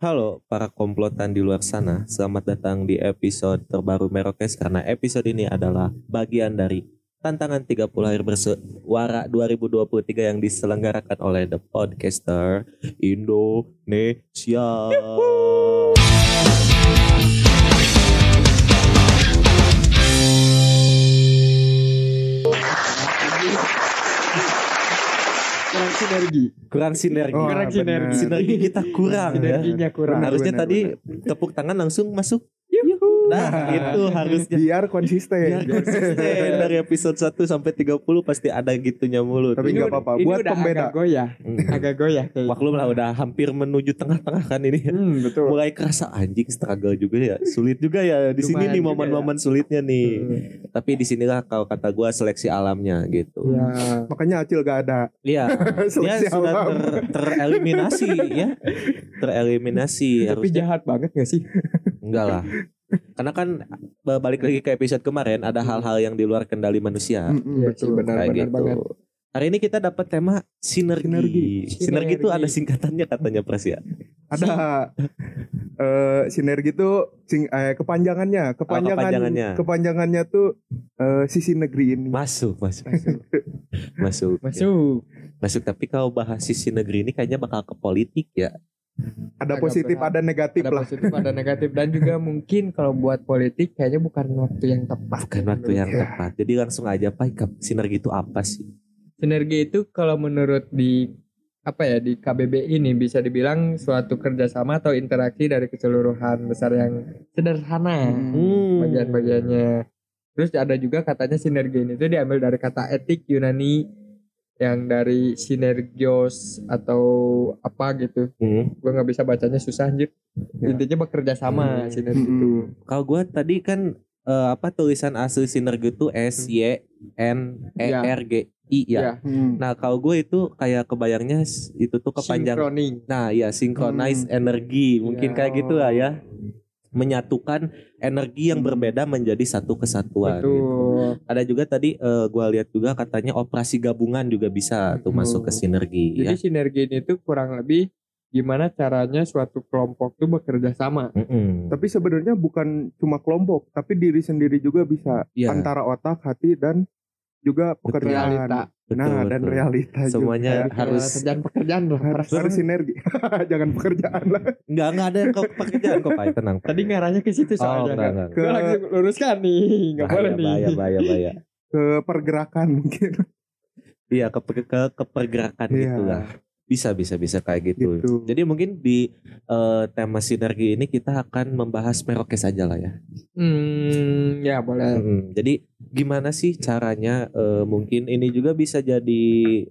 Halo para komplotan di luar sana, selamat datang di episode terbaru Merokes karena episode ini adalah bagian dari tantangan 30 akhir bersuara 2023 yang diselenggarakan oleh The Podcaster Indonesia. kurang sinergi Kurang sinergi. Oh, kurang sinergi Sinergi kita kurang ya. sinerginya kurang Harusnya tadi tepuk tangan langsung masuk. Nah, itu harusnya. biar konsisten. Biar konsisten dari episode 1 sampai 30 pasti ada gitunya mulu. Tapi nggak apa-apa. Buat udah pembeda. agak goyah Hmm. agak goyah kayak Maklum lah udah hampir menuju tengah-tengah kan ini. hmm, betul Mulai kerasa anjing struggle juga ya. Sulit juga ya di sini nih momen-momen sulitnya nih. Hmm. Tapi di sinilah kalau kata gua seleksi alamnya gitu. ya Makanya Acil gak ada. Iya. Dia Seleksi sudah alam. ter- tereliminasi ya. Tereliminasi tapi harusnya jahat banget gak sih enggak lah. Karena kan eh, balik lagi ke episode kemarin ada hal-hal yang di luar kendali manusia. Iya betul. benar. kayak gitu. banget. Hari ini kita dapat tema sinergi. Sinergi. Sinergi itu Sinergi. ada singkatannya katanya Pras ya. Ada eh sinergi tuh sing, eh, kepanjangannya, kepanjangan, kepanjangannya. kepanjangannya tuh eh, sisi negeri ini. Masuk, masuk. masuk. masuk Masuk tapi kalau bahas sisi negeri ini kayaknya bakal ke politik ya. Ada agak positif, berat. ada negatif ada lah. positif ada negatif dan juga mungkin kalau buat politik kayaknya bukan waktu yang tepat Bukan waktu yang Ya. tepat. Jadi langsung aja Pak, sinergi itu apa sih? sinergi itu kalau menurut di apa ya di KBB ini bisa dibilang suatu kerjasama atau interaksi dari keseluruhan besar yang sederhana Hmm. bagian-bagiannya. Terus ada juga katanya sinergi ini itu diambil dari kata etik Yunani yang dari sinergios atau apa gitu. Hmm. Gue nggak bisa bacanya susah anjir. Ya. Intinya bekerja sama Hmm. sinergi itu. Mm-mm. Kalau gua tadi kan eh, apa tulisan asli sinergi itu S Y N E R G I ya. Ya. Hmm. Nah, kalau gue itu kayak kebayangnya itu tuh kepanjang. Nah, ya synchronize Hmm. energi, mungkin Ya. kayak gitu lah ya. Menyatukan energi yang berbeda menjadi satu kesatuan. gitu. Betul. Ada juga tadi eh, gua lihat juga katanya operasi gabungan juga bisa tuh Betul. masuk ke sinergi Jadi ya. sinergi ini tuh kurang lebih gimana caranya suatu kelompok tuh bekerja sama. Mm-mm. Tapi sebenarnya bukan cuma kelompok, tapi diri sendiri juga bisa Iya. antara otak, hati dan juga pekerjaan. Realita. Betul, nah, dan betul. realita Semuanya juga. harus pekerjaan-pekerjaan lah. harus, harus sinergi. Jangan pekerjaan lah. Enggak enggak ada yang ke pekerjaan kok, Pak. Tenang. Tadi ngarahnya ke situ Oh, soalnya. enggak enggak. Ke langsung luruskan nih, nggak Bahaya, boleh nih. bahaya, bahaya, bahaya. ke pergerakan mungkin. Iya, ke, ke, ke pergerakan Iya. gitu lah. Bisa, bisa, bisa kayak gitu. Gitu. Jadi mungkin di eh, tema sinergi ini kita akan membahas merokes aja lah ya. Hmm, ya boleh. Mm-mm. Jadi gimana sih caranya eh, mungkin ini juga bisa jadi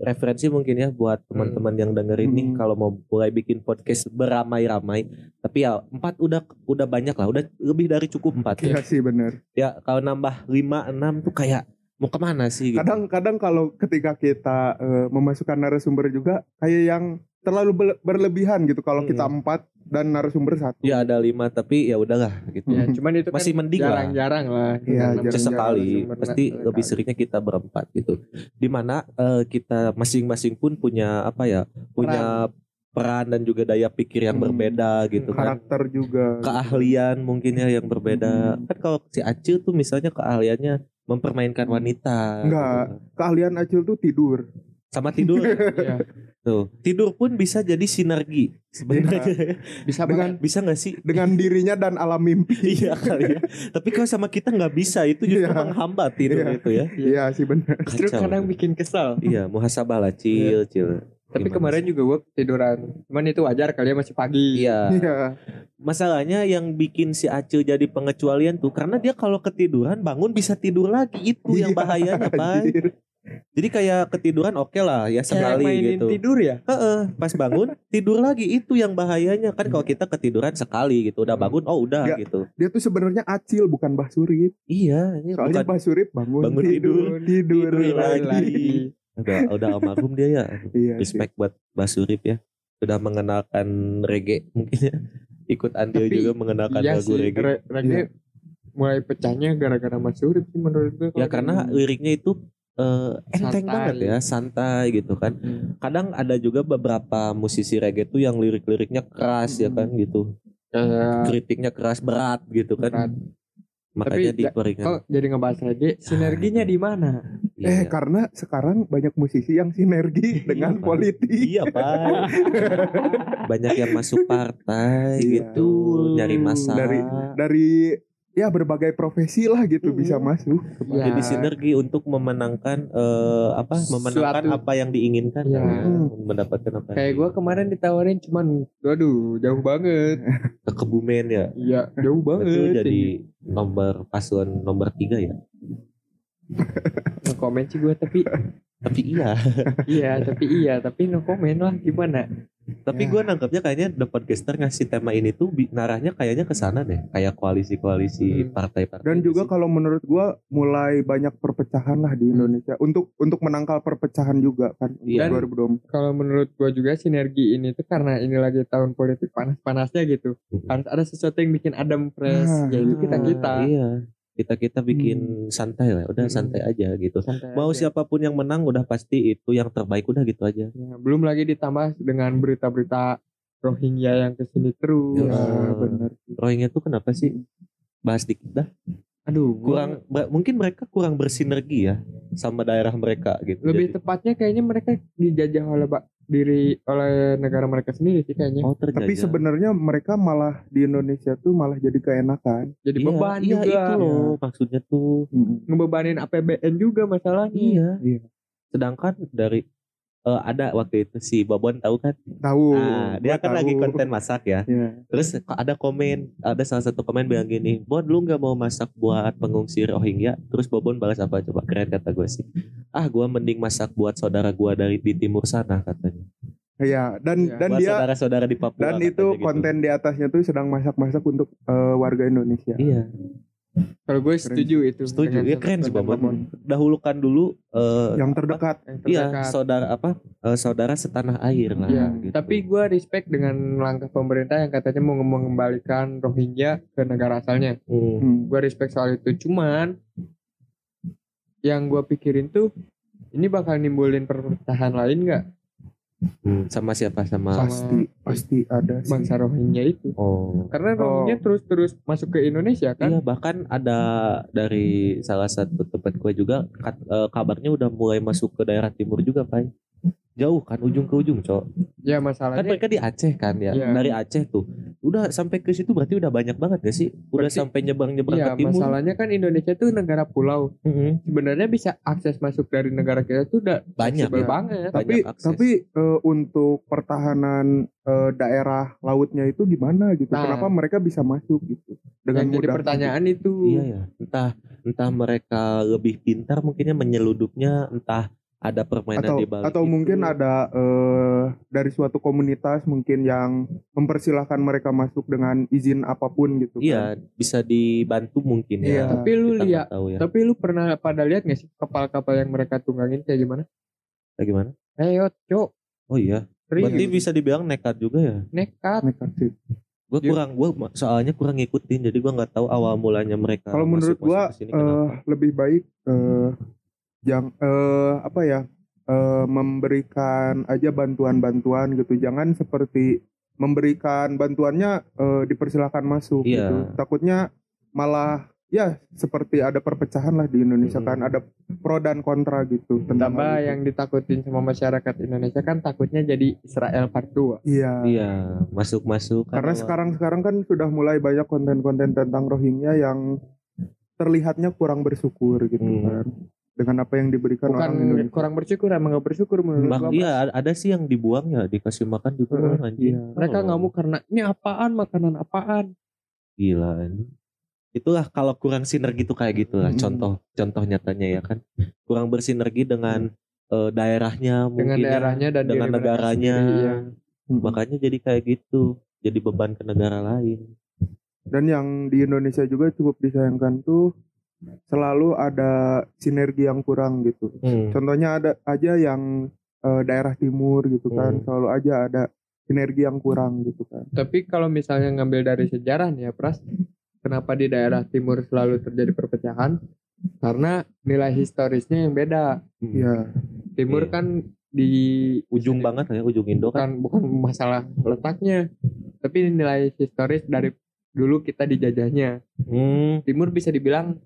referensi mungkin ya buat teman-teman yang dengerin nih Hmm. kalau mau mulai bikin podcast beramai-ramai. Tapi ya empat udah udah banyak lah, udah lebih dari cukup empat ya. Iya sih benar. Ya kalau nambah lima enam tuh kayak mau ke mana sih? Gitu. Kadang-kadang kalau ketika kita eh, memasukkan narasumber juga kayak yang terlalu berlebihan gitu. Kalau kita Hmm. empat dan narasumber satu. Ya ada lima tapi ya udahlah gitu. Ya, cuman itu Masih kan mending lah. jarang-jarang lah. Iya, Dengan jarang-jarang. sesekali narasumber pasti na- lebih seringnya kita berempat gitu di mana eh, kita masing-masing pun punya apa ya punya peran dan juga daya pikir yang Hmm. berbeda gitu kan Karakter juga. keahlian mungkin ya yang berbeda Hmm. kan kalau si Acil tuh misalnya keahliannya mempermainkan wanita Enggak. gitu. Keahlian Acil tuh tidur. sama tidur Iya. tuh tidur pun bisa jadi sinergi sebenarnya Bisa Dengan- bisa nggak sih Dengan dirinya dan alam mimpi. iya kali ya tapi kalau sama kita nggak bisa itu justru Iya. menghambat tidur Iya. itu ya Iya sih benar. Justru Kacau. kadang bikin kesal. Iya, muhasabah lah, cil, cil. Tapi Gimana kemarin sih? juga gue tiduran. Cuman itu wajar kali ya masih pagi. Iya. Iya. Masalahnya yang bikin si Acil jadi pengecualian tuh karena dia kalau ketiduran bangun bisa tidur lagi itu yang Iya, bahayanya, Pak. Jadi kayak ketiduran oke lah ya Kayak sekali mainin gitu. tidur ya. Heeh, pas bangun tidur lagi itu yang bahayanya kan kalau kita ketiduran sekali gitu udah bangun oh udah Nggak, gitu. Dia tuh sebenarnya Acil bukan Surip. Iya, ini Soalnya bukan Surip bangun, bangun tidur, tidur, tidur lagi. lagi. Udah udah almarhum dia ya. Iya. Respect buat Basurip ya. Sudah mengenalkan reggae mungkin ya. Ikut andil Tapi juga mengenalkan Iya lagu sih. reggae. Re- reggae Iya. mulai pecahnya gara-gara Mas Surip sih menurut gue. Ya karena liriknya itu eh, enteng Santai. banget ya, santai gitu kan. Hmm. Kadang ada juga beberapa musisi reggae tuh yang lirik-liriknya keras ya kan gitu. Kayak Kritiknya keras berat gitu kan. berat. Makanya Tapi kok jadi ngebahas reggae sinerginya di mana Eh Iya. karena sekarang banyak musisi yang sinergi dengan Pak. politik. Iya pak. Banyak yang masuk partai Iya. gitu, nyari masalah. Dari dari ya berbagai profesi lah gitu Mm-mm. bisa masuk. Ya. Jadi sinergi untuk memenangkan eh, apa? Memenangkan Suatu. apa yang diinginkan. Iya. kan? Mendapatkan apa? yang kayak gue kemarin ditawarin cuman waduh jauh banget ke Kebumen ya. iya jauh Itu banget jadi nomor paslon nomor tiga ya. komen sih gue tapi Tapi iya. iya tapi iya tapi no komen lah gimana Tapi Ya. gue nangkepnya kayaknya The Podcaster ngasih tema ini tuh ngarahnya kayaknya ke sana deh. Kayak koalisi-koalisi Hmm. partai-partai. Dan gitu juga sih. kalau menurut gua mulai banyak perpecahan lah di Indonesia untuk untuk menangkal perpecahan juga kan Iya. 2024. kalau menurut gue juga sinergi ini tuh karena ini lagi tahun politik panas-panasnya gitu Mm-mm. harus ada sesuatu yang bikin adem fresh Ah, yaitu kita kita bikin santai lah. Udah Hmm. santai aja gitu. Santai Mau aja. siapa pun yang menang udah pasti itu yang terbaik udah gitu aja. Ya, belum lagi ditambah dengan berita-berita Rohingya yang ke sini terus Ya, Ya, benar. Rohingya tuh kenapa sih? Bahas dikit dah. aduh gua Kurang mungkin mereka kurang bersinergi ya sama daerah mereka gitu. lebih Jadi- tepatnya kayaknya mereka dijajah oleh diri oleh negara mereka sendiri sih kayaknya Oh, terjajah. Tapi sebenarnya mereka malah di Indonesia tuh malah jadi keenakan. jadi Iya, beban iya, juga itu loh maksudnya tuh. ngebebanin APBN juga masalahnya Iya. Iya. Sedangkan dari eh, ada waktu itu si Babon tahu kan? Tahu. Ah, dia kan tahu. lagi konten masak ya. Iya. Terus ada komen, ada salah satu komen bilang gini, Bon lu nggak mau masak buat pengungsi Rohingya? Terus Bobon balas apa coba? Keren kata gue sih. Ah gua mending masak buat saudara gua dari di timur sana katanya. Iya, dan Iya. dan buat dia saudara-saudara di Papua. dan itu gitu. konten di atasnya tuh sedang masak-masak untuk eh, warga Indonesia. Iya, kalau gue setuju itu setuju. dengan Ya keren sih Bobon. Dahulukan dulu eh, Yang apa? terdekat. yang Iya, terdekat. saudara apa? eh, saudara setanah air lah. Iya, gitu. tapi gue respect dengan langkah pemerintah yang katanya mau mengembalikan Rohingya ke negara asalnya. Hmm. Hmm. Gue respect soal itu. Cuman yang gue pikirin tuh ini bakal nimbulin perpecahan lain nggak Hmm, Sama siapa? Sama. Pasti pasti ada sih. bangsa Rohingya itu? Oh. Karena Oh. Rohingya terus-terus masuk ke Indonesia kan? Iya bahkan ada dari salah satu tempat gue juga kat- eh, kabarnya udah mulai masuk ke daerah timur juga Pak. Jauh kan ujung ke ujung cok. Ya Kan masalahnya mereka di Aceh kan ya. Iya. Dari Aceh tuh. Udah sampai ke situ berarti udah banyak banget ya sih. Udah Berarti- sampai nyebrang-nyebrang Iya, ke timur. masalahnya kan Indonesia tuh negara pulau. Mm-mm. Sebenarnya bisa akses masuk dari negara kita tuh udah Banyak ya. banget. Tapi banyak akses. tapi eh, untuk pertahanan eh, daerah lautnya itu gimana gitu? Nah. Kenapa mereka bisa masuk gitu? Dengan yang jadi mudah. pertanyaan itu Iya ya. Entah entah mereka lebih pintar mungkinnya menyeludupnya, entah ada permainan atau di balik atau itu. mungkin ada eh, dari suatu komunitas mungkin yang mempersilahkan mereka masuk dengan izin apa pun gitu Iya, kan. bisa dibantu mungkin Iya. ya. Tapi lu lihat, nggak ya. tapi lu pernah pada lihat gak sih kapal-kapal yang mereka tunggangin kayak gimana? Kayak gimana? Ayo, cok, Oh iya. serius, Berarti bisa dibilang nekat juga ya. nekat. Nekat sih. Gue Dia- kurang, gue soalnya kurang ngikutin, jadi gue nggak tahu awal mulanya mereka. Kalau menurut eh, kenapa. lebih baik eh yang eh, apa ya? eh, memberikan aja bantuan-bantuan gitu. Jangan seperti memberikan bantuannya eh, dipersilahkan masuk Iya. gitu. Takutnya malah ya seperti ada perpecahan lah di Indonesia Mm-mm. kan ada pro dan kontra gitu tentang Tambah yang ditakutin sama masyarakat Indonesia kan takutnya jadi Israel part 2. iya Iya, masuk-masuk. kan Karena awal- sekarang-sekarang kan sudah mulai banyak konten-konten tentang Rohingya yang terlihatnya kurang bersyukur gitu Hmm. kan. Dengan apa yang diberikan Bukan orang Indonesia. kurang bersyukur, emang gak bersyukur menurut Bah, gua. iya ada- ada sih yang dibuang ya dikasih makan juga Heeh, kan anjing. iya. Mereka Oh, nggak mau karena ini apaan makanan apaan. Gila ini. Itulah kalau kurang sinergi tuh kayak gitu lah. Mm. Contoh contoh nyatanya ya kan. Kurang bersinergi dengan eh, daerahnya Dengan mungkin ya, daerahnya dan dengan negaranya. sendiri. Hmm. Makanya jadi kayak gitu. Jadi beban ke negara lain. Dan yang di Indonesia juga cukup disayangkan tuh selalu ada sinergi yang kurang gitu. Hmm. Contohnya ada aja yang eh, daerah timur gitu kan, Hmm. selalu aja ada sinergi yang kurang gitu kan. Tapi kalau misalnya ngambil dari sejarah nih ya Pras, kenapa di daerah timur selalu terjadi perpecahan? karena nilai historisnya yang beda Iya. timur Iya. kan di ujung di- banget ya ujung Indo kan bukan bukan masalah letaknya tapi nilai historis dari dulu kita dijajahnya hmm. timur bisa dibilang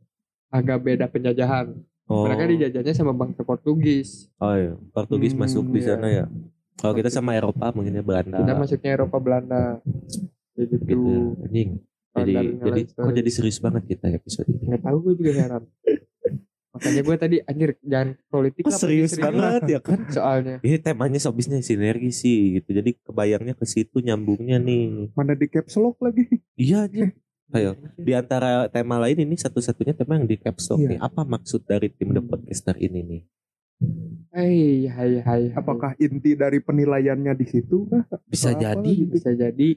agak beda penjajahan. Oh. mereka dijajahnya sama bangsa Portugis. Oh iya. Portugis Hmm, masuk di iya. sana ya. Kalau kita sama Eropa mungkin ya Belanda. Kita masuknya Eropa Belanda. Kayak gitu, gitu. Anjing. Jadi jadi kok jadi serius banget kita episode ini? Nggak tahu gue juga heran. Makanya gue tadi anjir jangan politik lah, serius pergi banget ya kan? Soalnya. Ini temanya sobisnya sinergi sih gitu. Jadi kebayangnya ke situ nyambungnya nih. Mana di caps lock lagi? iya aja ayo. Di antara tema lain ini satu-satunya tema yang di caps lock Iya. nih. Apa maksud dari tim The Podcaster ini nih? Hai hai hai Apakah inti dari penilaiannya di situ bisa Atau apa jadi. gitu? bisa jadi.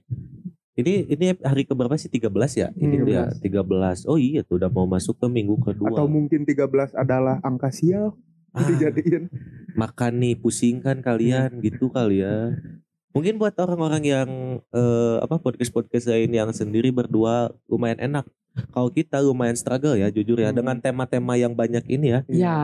Ini ini hari keberapa sih? 13 ya? Ini Hmm. tuh ya 13 oh iya tuh udah mau masuk ke minggu kedua. Atau mungkin 13 adalah angka sial? Ah, dijadiin. makan nih pusing kan kalian gitu kali ya mungkin buat orang-orang yang eh, apa podcast podcast lain yang sendiri berdua lumayan enak kalau kita lumayan struggle ya jujur ya Hmm. dengan tema-tema yang banyak ini ya ya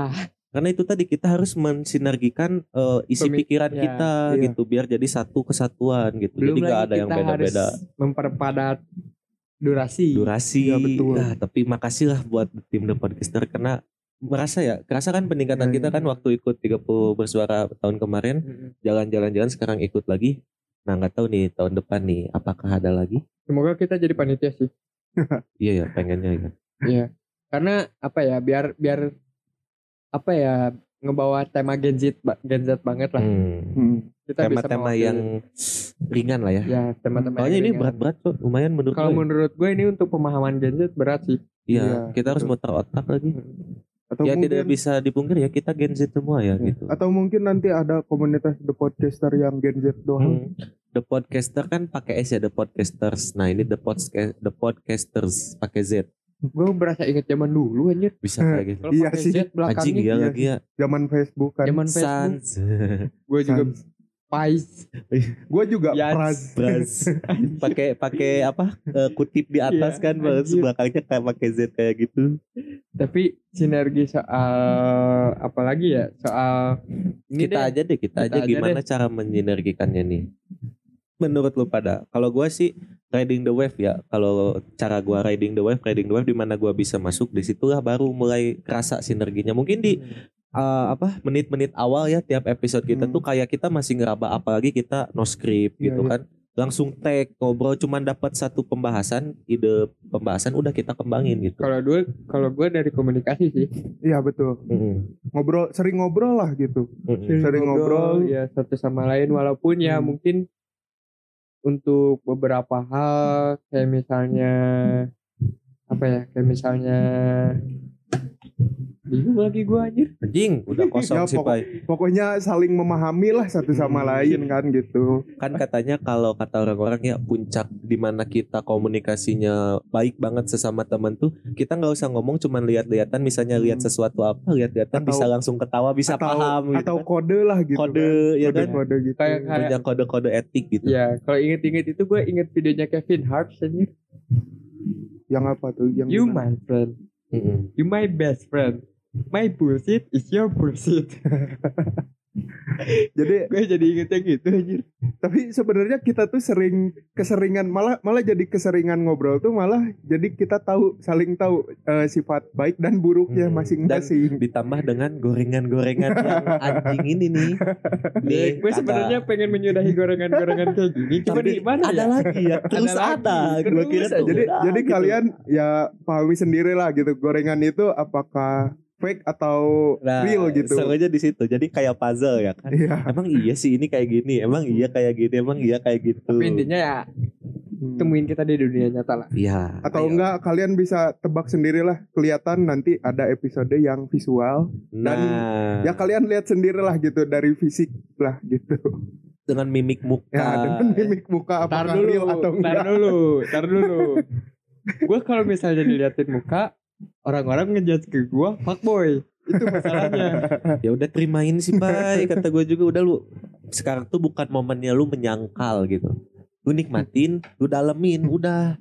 karena itu tadi kita harus mensinergikan eh, isi Pemi- pikiran ya. kita Iya. gitu biar jadi satu kesatuan gitu belum jadi lagi ada yang beda-beda harus memperpadat durasi durasi Iya, betul. Nah, tapi makasih lah buat tim The Podcaster karena merasa ya kerasa kan peningkatan Iya, kita kan waktu ikut 30 bersuara tahun kemarin Mm-mm. jalan-jalan-jalan sekarang ikut lagi. Nah nggak tahu nih tahun depan nih apakah ada lagi? semoga kita jadi panitia sih Iya ya pengennya ya. Iya. Karena apa ya biar biar apa ya ngebawa tema Gen Z Gen Z banget lah. Hmm. Hmm. Kita Tema-tema mewakili. yang ringan lah ya. ya tema-tema Soalnya ini berat-berat kok, lumayan menurut Kalau menurut gue ini untuk pemahaman Gen Z berat sih. Iya, Iya, kita harus betul. muter otak lagi. Atau ya mungkin tidak bisa dipungkir ya kita Gen Z semua ya Ya. gitu. atau mungkin nanti ada komunitas the podcaster yang Gen Z doang. Hmm. The podcaster kan pakai S ya The Podcasters. Nah ini The Podca- The Podcasters pakai Z Gue berasa inget zaman dulu anjir. bisa kayak gitu. Kalau Iya pakai sih. Z Anjing belakangnya ya iya lagi ya. Zaman Facebook kan. zaman Facebook. Gue juga. Pais. Gue juga. Pras. Pakai pakai apa eh, kutip di atas Iya, kan baru anjir. belakangnya kayak pakai Z kayak gitu Tapi sinergi soal apalagi ya soal ini kita deh. aja deh kita, Kita aja aja gimana cara menyinergikannya nih menurut lu pada kalau gua sih riding the wave ya kalau cara gua riding the wave riding the wave di mana gua bisa masuk di situlah baru mulai kerasa sinerginya mungkin di eh, apa menit-menit awal ya tiap episode kita Hmm. tuh kayak kita masih ngeraba apalagi kita no script Iya, gitu iya. kan langsung tag ngobrol cuman dapat satu pembahasan ide pembahasan udah kita kembangin gitu Kalau gue kalau gue dari komunikasi sih. Iya betul. Mm-mm. Ngobrol sering ngobrol lah gitu. Mm-mm. Sering ngobrol. ya satu sama lain walaupun ya Hmm. mungkin untuk beberapa hal kayak misalnya apa ya kayak misalnya bingung lagi gua anjir anjing udah kosong Ya, sih pokok- Pai. Pokoknya saling memahami lah satu sama Hmm. lain kan gitu. kan katanya kalau kata orang-orang ya puncak di mana kita komunikasinya baik banget sesama teman tuh kita nggak usah ngomong cuman lihat-lihatan misalnya lihat Hmm. sesuatu apa lihat-lihatan Atau- bisa langsung ketawa bisa atau paham gitu atau kan. kode lah gitu. kode kan. ya kan Kode-kode gitu. Kayak- kayak- punya kode-kode etik gitu ya kalau inget-inget itu gue inget videonya Kevin Hart anjir Yang apa tuh? Yang you gimana? my friend Mm-mm. you my best friend my bullshit is your bullshit Jadi gue jadi inget yang gitu anjir tapi sebenarnya kita tuh sering keseringan malah malah jadi keseringan ngobrol tuh malah jadi kita tahu saling tahu eh, sifat baik dan buruknya Hmm. masing-masing. ditambah dengan gorengan-gorengan yang anjing ini nih nih gue sebenarnya pengen menyudahi gorengan-gorengan kayak gini cuma tapi gimana ada ya lagi ya terus lagi, ada gue terus kira tuh jadi udah jadi gitu. kalian ya pahami sendiri lah gitu gorengan itu apakah fake atau nah, real gitu. serunya di situ jadi kayak puzzle ya kan Iya. emang iya sih ini kayak gini emang iya kayak gini emang iya kayak gitu tapi intinya ya Hmm. temuin kita di dunia nyata lah Iya. Atau ayo. enggak kalian bisa tebak sendirilah kelihatan nanti ada episode yang visual Nah, ya kalian lihat sendirilah gitu dari fisik lah gitu dengan mimik muka. ya dengan mimik muka Tar apakah dulu, real atau tar enggak dulu, tar dulu. gue kalau misalnya diliatin muka, orang-orang ngejudge ke gue fuckboy. Itu masalahnya. Ya udah terimain sih, Bay. Kata gue juga udah lu sekarang tuh bukan momennya lu menyangkal gitu. Lu nikmatin, lu dalemin, udah.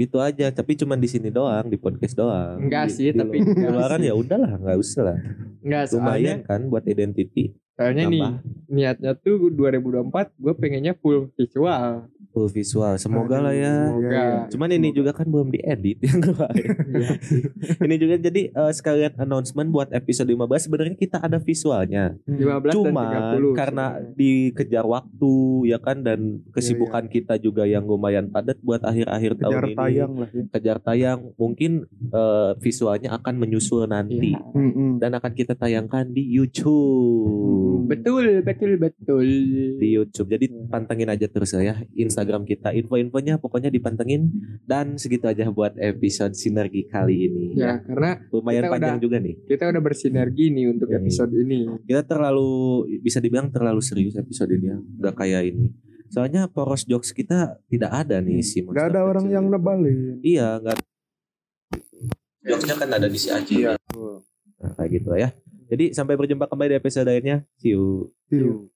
gitu aja tapi cuman di sini doang di podcast doang Enggak Di- sih, di tapi enggak luaran ya udahlah nggak usah lah Enggak soalnya lumayan kan buat identity soalnya nih niatnya tuh 2024 gue pengennya full visual. Full visual. Semoga lah ya. Semoga. Iya, iya. cuman ini juga kan belum diedit yang kemarin. Iya. ini juga jadi eh, sekalian announcement buat episode 15 sebenarnya kita ada visualnya. 15 dan Cuman 30 karena sebenarnya. dikejar waktu ya kan dan kesibukan kita juga yang lumayan padat buat akhir-akhir tahun kejar ini. tayang lah ya. Kejar tayang. Mungkin eh, visualnya akan menyusul nanti. Iya. Mm-mm. dan akan kita tayangkan di YouTube. Betul betul betul. Di YouTube. Jadi pantengin aja terus ya. Instagram kita. Info-infonya pokoknya dipantengin. Dan segitu aja buat episode sinergi kali ini. Ya karena lumayan kita panjang udah- juga nih. kita udah bersinergi nih untuk Hmm. episode ini. Kita terlalu bisa dibilang terlalu serius episode ini ya. Nggak kayak ini. Soalnya poros jokes kita tidak ada nih si nggak ada monster orang kecil yang nebalin. Iya nggak jokesnya kan ada di si Aji. Iya. nah, kayak gitu lah ya. Jadi sampai berjumpa kembali di episode lainnya see you. Iya.